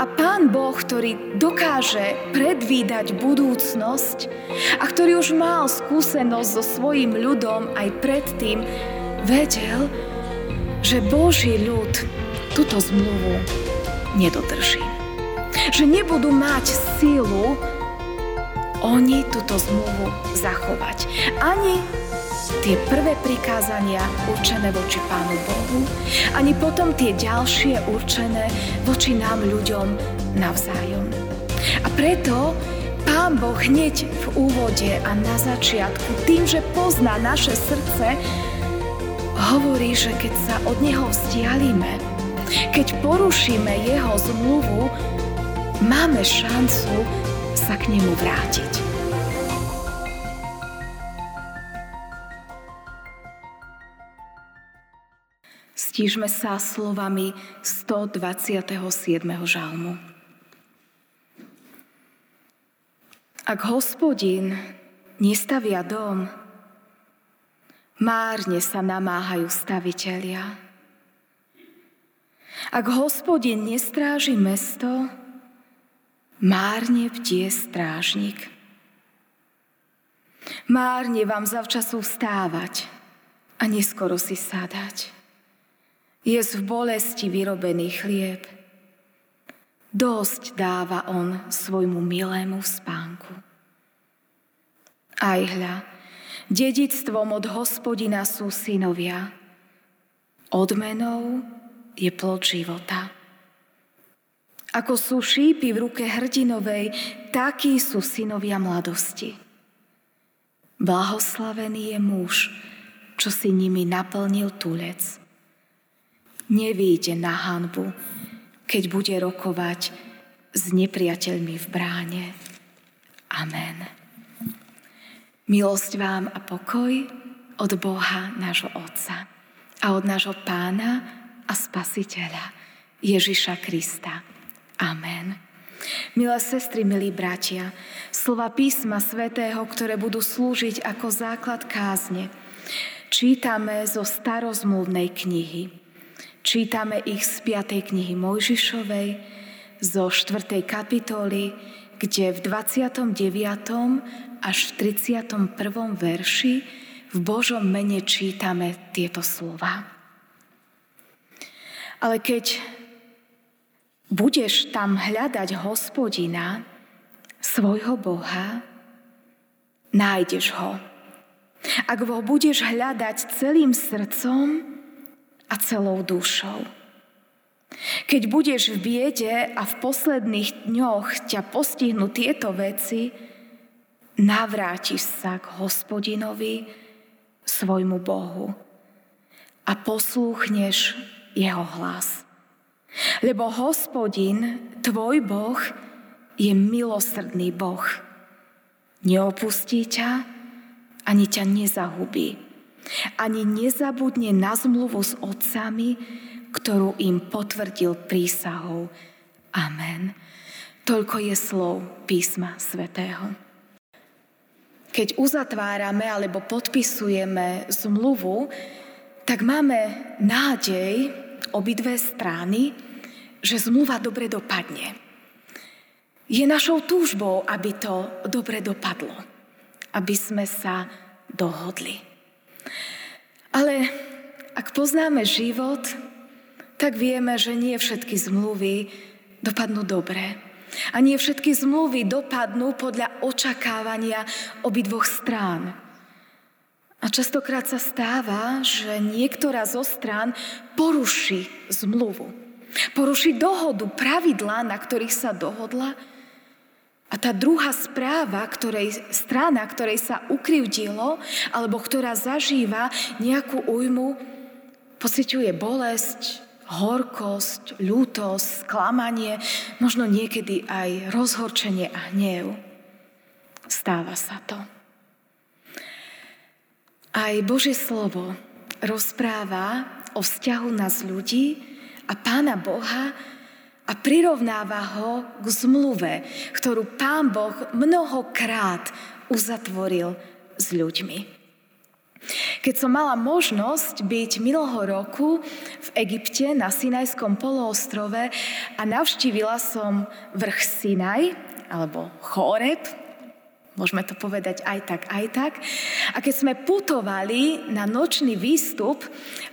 A Pán Boh, ktorý dokáže predvídať budúcnosť a ktorý už mal skúsenosť so svojím ľudom aj predtým, vedel, že Boží ľud túto zmluvu nedodrží. Že nebudú mať sílu oni túto zmluvu zachovať. Ani tie prvé prikázania určené voči Pánu Bohu, ani potom tie ďalšie určené voči nám ľuďom navzájom. A preto Pán Boh hneď v úvode a na začiatku, tým, že pozná naše srdce, hovorí, že keď sa od Neho vzdialíme, keď porušíme Jeho zmluvu, máme šancu sa k nemu vrátiť. Stížme sa slovami 127. žalmu. Ak hospodin nestavia dom, márne sa namáhajú stavitelia. Ak hospodin nestráži mesto, márne bdie strážnik. Márne vám zavčasu vstávať a neskoro si sadať je v bolesti vyrobený chlieb. Dosť dáva on svojmu milému v spánku. Aj hľa, dedictvom od hospodina sú synovia. Odmenou je plod života. Ako sú šípy v ruke hrdinovej, takí sú synovia mladosti. Blahoslavený je muž, čo si nimi naplnil tulec nevíde na hanbu, keď bude rokovať s nepriateľmi v bráne. Amen. Milosť vám a pokoj od Boha nášho Otca a od nášho Pána a Spasiteľa Ježiša Krista. Amen. Milé sestry, milí bratia, slova písma svätého, ktoré budú slúžiť ako základ kázne, čítame zo starozmluvnej knihy. Čítame ich z 5. knihy Mojžišovej, zo 4. kapitoly, kde v 29. až v 31. verši v Božom mene čítame tieto slova. Ale keď budeš tam hľadať hospodina, svojho Boha, nájdeš ho. Ak ho budeš hľadať celým srdcom, a celou dušou. Keď budeš v biede a v posledných dňoch ťa postihnú tieto veci, navrátiš sa k hospodinovi, svojmu Bohu a poslúchneš jeho hlas. Lebo hospodin, tvoj Boh, je milosrdný Boh. Neopustí ťa, ani ťa nezahubí ani nezabudne na zmluvu s otcami, ktorú im potvrdil prísahou. Amen. Toľko je slov písma svätého. Keď uzatvárame alebo podpisujeme zmluvu, tak máme nádej obidve strany, že zmluva dobre dopadne. Je našou túžbou, aby to dobre dopadlo, aby sme sa dohodli. Ale ak poznáme život, tak vieme, že nie všetky zmluvy dopadnú dobre. A nie všetky zmluvy dopadnú podľa očakávania obidvoch strán. A častokrát sa stáva, že niektorá zo strán poruší zmluvu. Poruší dohodu, pravidlá, na ktorých sa dohodla a tá druhá správa, ktorej, strana, ktorej sa ukrivdilo, alebo ktorá zažíva nejakú újmu, pociťuje bolesť, horkosť, ľútosť, sklamanie, možno niekedy aj rozhorčenie a hnev. Stáva sa to. Aj Božie slovo rozpráva o vzťahu nás ľudí a Pána Boha, a prirovnáva ho k zmluve, ktorú Pán Boh mnohokrát uzatvoril s ľuďmi. Keď som mala možnosť byť minulého roku v Egypte na Sinajskom poloostrove a navštívila som vrch Sinaj, alebo Choreb, Môžeme to povedať aj tak, aj tak. A keď sme putovali na nočný výstup,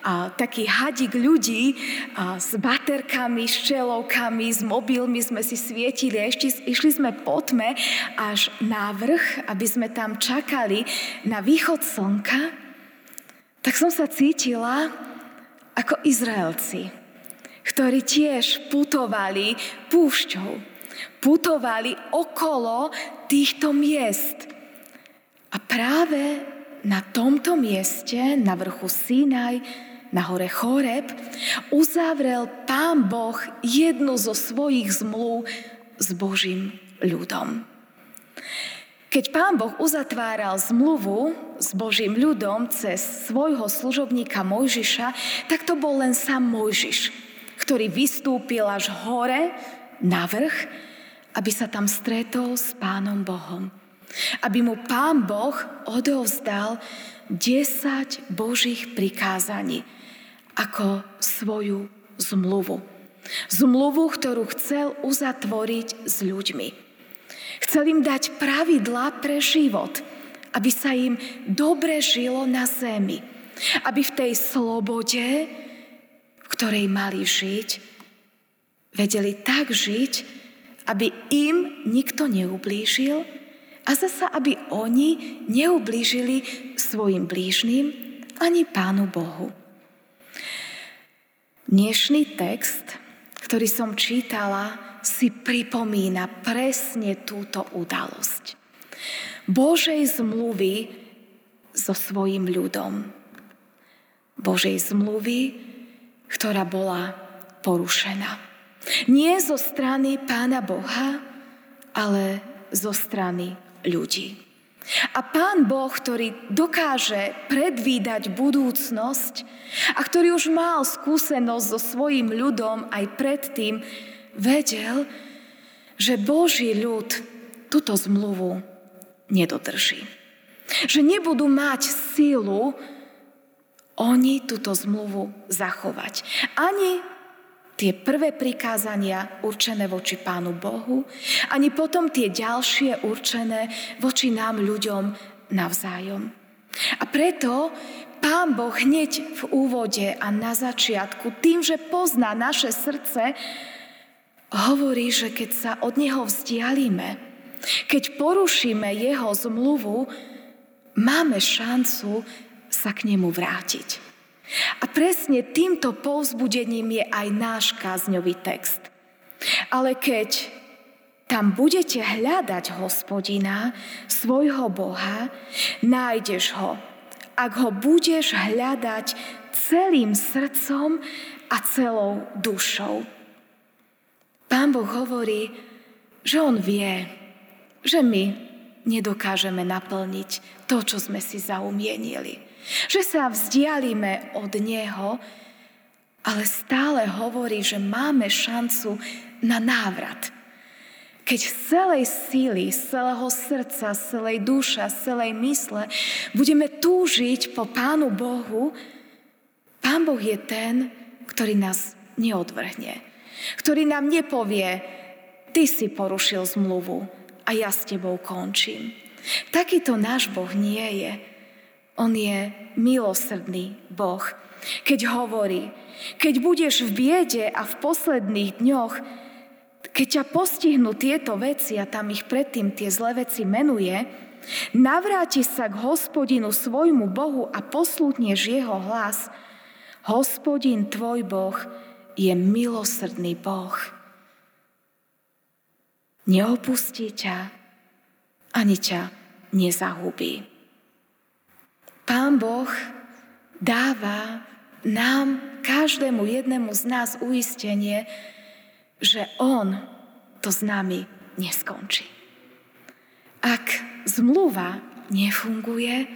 a taký hadík ľudí a s baterkami, s čelovkami, s mobilmi sme si svietili a ešte išli sme po tme až na vrch, aby sme tam čakali na východ slnka, tak som sa cítila ako Izraelci, ktorí tiež putovali púšťou putovali okolo týchto miest. A práve na tomto mieste, na vrchu Sinaj, na hore Choreb, uzavrel Pán Boh jednu zo svojich zmluv s Božím ľudom. Keď Pán Boh uzatváral zmluvu s Božím ľudom cez svojho služobníka Mojžiša, tak to bol len sám Mojžiš, ktorý vystúpil až hore na vrch aby sa tam stretol s Pánom Bohom. Aby mu Pán Boh odovzdal 10 Božích prikázaní ako svoju zmluvu. Zmluvu, ktorú chcel uzatvoriť s ľuďmi. Chcel im dať pravidla pre život, aby sa im dobre žilo na zemi. Aby v tej slobode, v ktorej mali žiť, vedeli tak žiť, aby im nikto neublížil a zasa, aby oni neublížili svojim blížnym ani Pánu Bohu. Dnešný text, ktorý som čítala, si pripomína presne túto udalosť. Božej zmluvy so svojim ľudom. Božej zmluvy, ktorá bola porušená. Nie zo strany Pána Boha, ale zo strany ľudí. A Pán Boh, ktorý dokáže predvídať budúcnosť a ktorý už mal skúsenosť so svojim ľudom aj predtým, vedel, že Boží ľud túto zmluvu nedodrží. Že nebudú mať sílu oni túto zmluvu zachovať. Ani tie prvé prikázania určené voči Pánu Bohu, ani potom tie ďalšie určené voči nám ľuďom navzájom. A preto Pán Boh hneď v úvode a na začiatku, tým, že pozná naše srdce, hovorí, že keď sa od Neho vzdialíme, keď porušíme Jeho zmluvu, máme šancu sa k Nemu vrátiť. A presne týmto povzbudením je aj náš kázňový text. Ale keď tam budete hľadať hospodina, svojho Boha, nájdeš ho. Ak ho budeš hľadať celým srdcom a celou dušou. Pán Boh hovorí, že On vie, že my nedokážeme naplniť to, čo sme si zaumienili. Že sa vzdialíme od Neho, ale stále hovorí, že máme šancu na návrat. Keď z celej síly, z celého srdca, z celej duša, z celej mysle budeme túžiť po Pánu Bohu, Pán Boh je ten, ktorý nás neodvrhne. Ktorý nám nepovie, ty si porušil zmluvu a ja s tebou končím. Takýto náš Boh nie je. On je milosrdný Boh. Keď hovorí, keď budeš v biede a v posledných dňoch, keď ťa postihnú tieto veci, a tam ich predtým tie zlé veci menuje, navráti sa k hospodinu svojmu Bohu a poslútneš jeho hlas, hospodin tvoj Boh je milosrdný Boh. Neopustí ťa, ani ťa nezahubí. Pán Boh dáva nám, každému jednému z nás uistenie, že On to s nami neskončí. Ak zmluva nefunguje,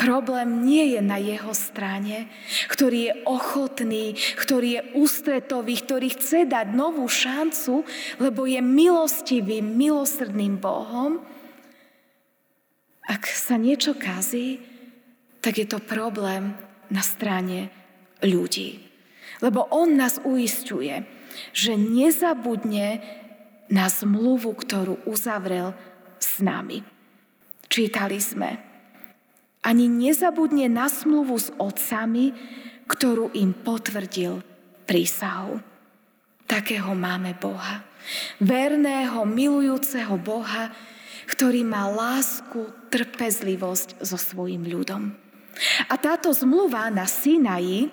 problém nie je na jeho strane, ktorý je ochotný, ktorý je ústretový, ktorý chce dať novú šancu, lebo je milostivým, milosrdným Bohom. Ak sa niečo kazí, tak je to problém na strane ľudí. Lebo on nás uistuje, že nezabudne na zmluvu, ktorú uzavrel s nami. Čítali sme. Ani nezabudne na zmluvu s otcami, ktorú im potvrdil prísahu. Takého máme Boha. Verného, milujúceho Boha, ktorý má lásku, trpezlivosť so svojim ľudom. A táto zmluva na Sinaji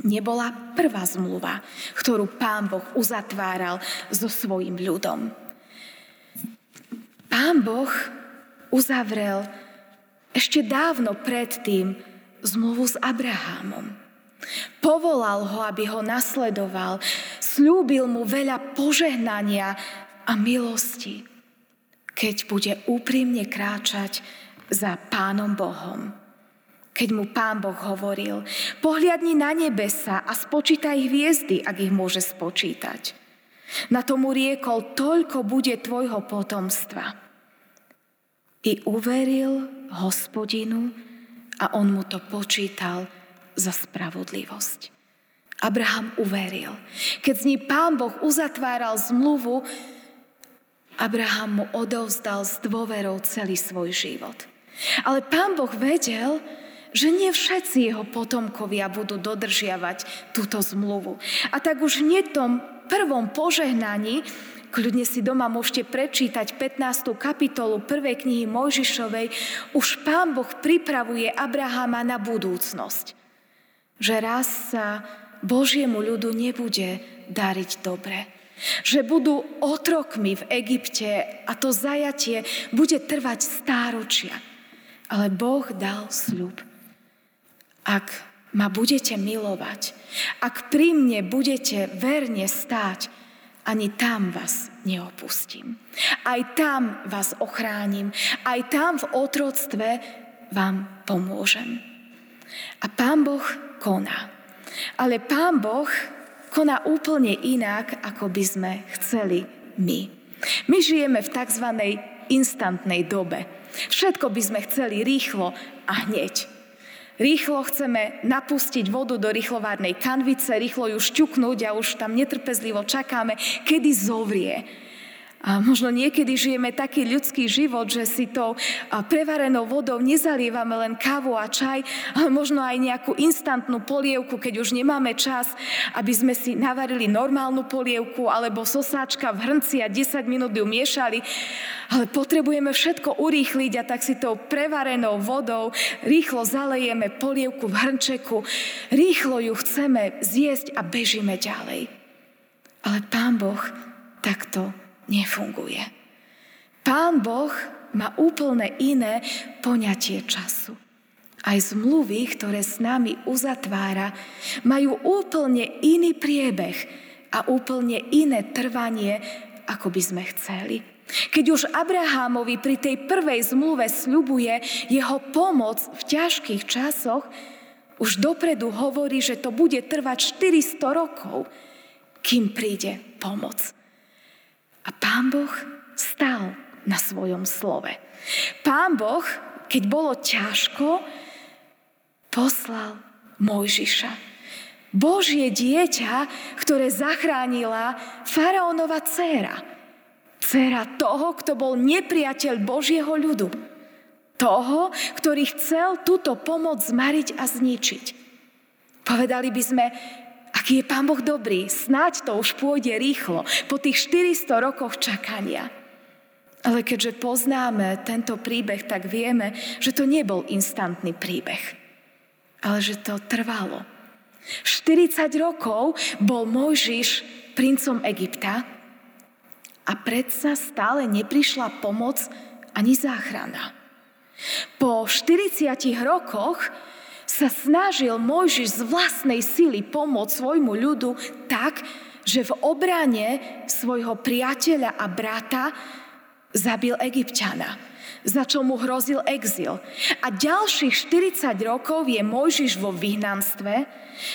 nebola prvá zmluva, ktorú pán Boh uzatváral so svojim ľudom. Pán Boh uzavrel ešte dávno predtým zmluvu s Abrahámom. Povolal ho, aby ho nasledoval. Slúbil mu veľa požehnania a milosti, keď bude úprimne kráčať za Pánom Bohom. Keď mu Pán Boh hovoril, pohliadni na nebesa a spočítaj hviezdy, ak ich môže spočítať. Na tomu riekol, toľko bude tvojho potomstva. I uveril hospodinu a on mu to počítal za spravodlivosť. Abraham uveril. Keď s ním pán Boh uzatváral zmluvu, Abraham mu odovzdal s dôverou celý svoj život. Ale pán Boh vedel, že nie všetci jeho potomkovia budú dodržiavať túto zmluvu. A tak už nie tom prvom požehnaní, kľudne si doma môžete prečítať 15. kapitolu prvej knihy Mojžišovej, už pán Boh pripravuje Abrahama na budúcnosť že raz sa Božiemu ľudu nebude dariť dobre. Že budú otrokmi v Egypte a to zajatie bude trvať stáročia. Ale Boh dal sľub. Ak ma budete milovať, ak pri mne budete verne stáť, ani tam vás neopustím. Aj tam vás ochránim, aj tam v otroctve vám pomôžem. A Pán Boh koná. Ale Pán Boh koná úplne inak, ako by sme chceli my. My žijeme v tzv. instantnej dobe. Všetko by sme chceli rýchlo a hneď. Rýchlo chceme napustiť vodu do rýchlovárnej kanvice, rýchlo ju šťuknúť a už tam netrpezlivo čakáme, kedy zovrie. A možno niekedy žijeme taký ľudský život, že si to prevarenou vodou nezalievame len kávu a čaj, ale možno aj nejakú instantnú polievku, keď už nemáme čas, aby sme si navarili normálnu polievku alebo sosáčka v hrnci a 10 minút ju miešali. Ale potrebujeme všetko urýchliť a tak si tou prevarenou vodou rýchlo zalejeme polievku v hrnčeku, rýchlo ju chceme zjesť a bežíme ďalej. Ale Pán Boh takto nefunguje. Pán Boh má úplne iné poňatie času. Aj zmluvy, ktoré s nami uzatvára, majú úplne iný priebeh a úplne iné trvanie, ako by sme chceli. Keď už Abrahámovi pri tej prvej zmluve sľubuje jeho pomoc v ťažkých časoch, už dopredu hovorí, že to bude trvať 400 rokov, kým príde pomoc. Pán Boh stal na svojom slove. Pán Boh, keď bolo ťažko, poslal Mojžiša. Božie dieťa, ktoré zachránila faraónova dcéra. Dcéra toho, kto bol nepriateľ Božieho ľudu. Toho, ktorý chcel túto pomoc zmariť a zničiť. Povedali by sme, Aký je Pán Boh dobrý, snáď to už pôjde rýchlo, po tých 400 rokoch čakania. Ale keďže poznáme tento príbeh, tak vieme, že to nebol instantný príbeh, ale že to trvalo. 40 rokov bol Mojžiš princom Egypta a predsa stále neprišla pomoc ani záchrana. Po 40 rokoch sa snažil Mojžiš z vlastnej sily pomôcť svojmu ľudu tak, že v obrane svojho priateľa a brata zabil Egyptiana, za čo mu hrozil exil. A ďalších 40 rokov je Mojžiš vo vyhnanstve,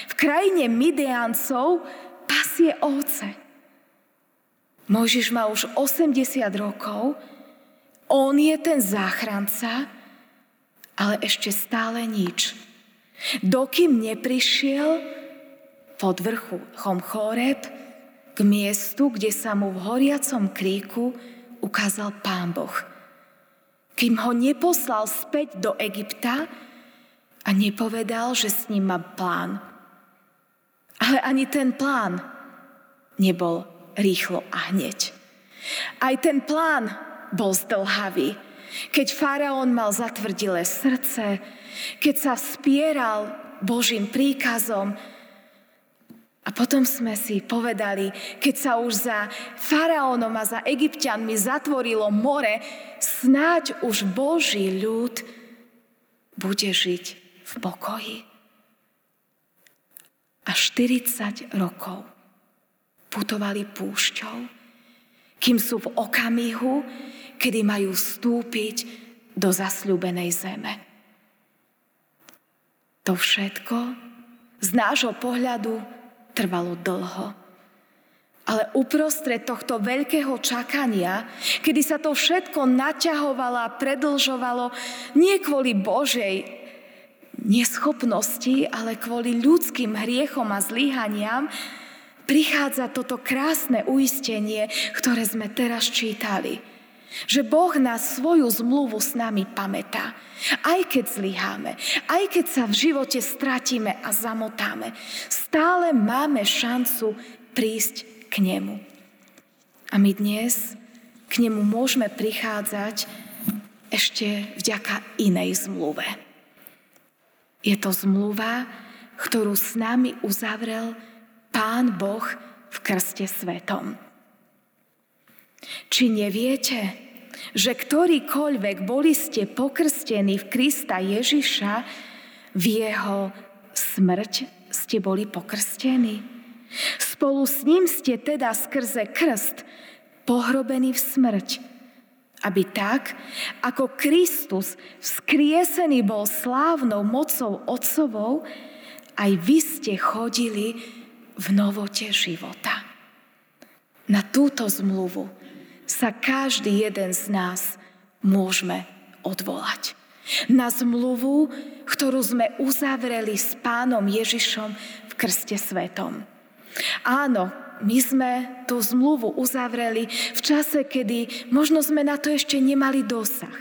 v krajine Mideancov pasie ovce. Mojžiš má už 80 rokov, on je ten záchranca, ale ešte stále nič. Dokým neprišiel pod vrchom Choreb k miestu, kde sa mu v horiacom kríku ukázal Pán Boh. Kým ho neposlal späť do Egypta a nepovedal, že s ním má plán. Ale ani ten plán nebol rýchlo a hneď. Aj ten plán bol zdlhavý. Keď faraón mal zatvrdilé srdce, keď sa spieral Božím príkazom, a potom sme si povedali, keď sa už za faraónom a za egyptianmi zatvorilo more, snáď už Boží ľud bude žiť v pokoji. A 40 rokov putovali púšťou, kým sú v okamihu, kedy majú vstúpiť do zasľúbenej zeme. To všetko z nášho pohľadu trvalo dlho. Ale uprostred tohto veľkého čakania, kedy sa to všetko naťahovalo a predlžovalo, nie kvôli Božej neschopnosti, ale kvôli ľudským hriechom a zlyhaniam, prichádza toto krásne uistenie, ktoré sme teraz čítali. Že Boh na svoju zmluvu s nami pamätá. Aj keď zlyháme, aj keď sa v živote stratíme a zamotáme, stále máme šancu prísť k nemu. A my dnes k nemu môžeme prichádzať ešte vďaka inej zmluve. Je to zmluva, ktorú s nami uzavrel Pán Boh v krste svetom. Či neviete, že ktorýkoľvek boli ste pokrstení v Krista Ježiša, v jeho smrť ste boli pokrstení. Spolu s ním ste teda skrze krst pohrobení v smrť, aby tak, ako Kristus vzkriesený bol slávnou mocou Otcovou, aj vy ste chodili v novote života. Na túto zmluvu sa každý jeden z nás môžeme odvolať. Na zmluvu, ktorú sme uzavreli s pánom Ježišom v krste svetom. Áno, my sme tú zmluvu uzavreli v čase, kedy možno sme na to ešte nemali dosah.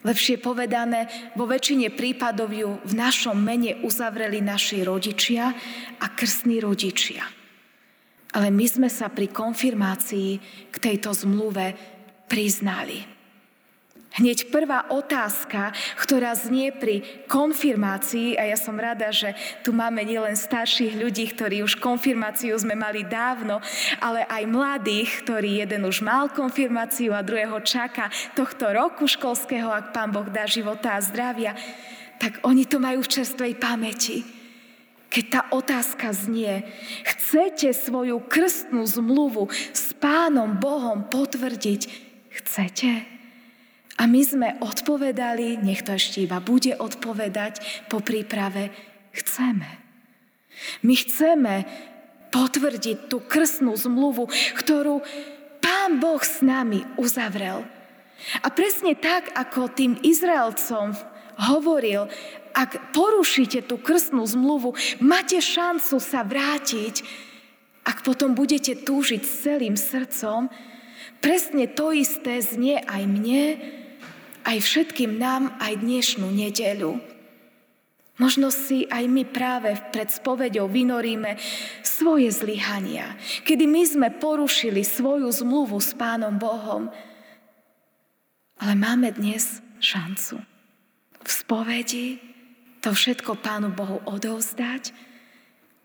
Lepšie povedané, vo väčšine prípadov ju v našom mene uzavreli naši rodičia a krstní rodičia. Ale my sme sa pri konfirmácii k tejto zmluve priznali. Hneď prvá otázka, ktorá znie pri konfirmácii, a ja som rada, že tu máme nielen starších ľudí, ktorí už konfirmáciu sme mali dávno, ale aj mladých, ktorí jeden už mal konfirmáciu a druhého čaká tohto roku školského, ak Pán Boh dá života a zdravia, tak oni to majú v čerstvej pamäti. Keď tá otázka znie, chcete svoju krstnú zmluvu s Pánom Bohom potvrdiť? Chcete? A my sme odpovedali, nech to ešte iba bude odpovedať po príprave, chceme. My chceme potvrdiť tú krstnú zmluvu, ktorú Pán Boh s nami uzavrel. A presne tak, ako tým Izraelcom hovoril, ak porušíte tú krstnú zmluvu, máte šancu sa vrátiť, ak potom budete túžiť celým srdcom, presne to isté znie aj mne, aj všetkým nám, aj dnešnú nedeľu. Možno si aj my práve pred spovedou vynoríme svoje zlyhania, kedy my sme porušili svoju zmluvu s Pánom Bohom. Ale máme dnes šancu v spovedi to všetko Pánu Bohu odovzdať,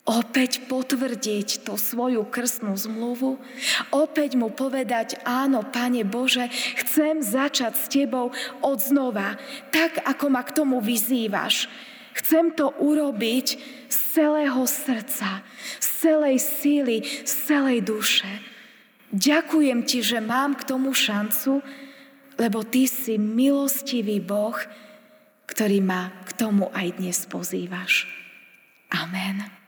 opäť potvrdiť tú svoju krstnú zmluvu, opäť mu povedať, áno, Pane Bože, chcem začať s Tebou od znova, tak ako ma k tomu vyzývaš. Chcem to urobiť z celého srdca, z celej síly, z celej duše. Ďakujem Ti, že mám k tomu šancu, lebo Ty si milostivý Boh, ktorý ma k tomu aj dnes pozývaš. Amen.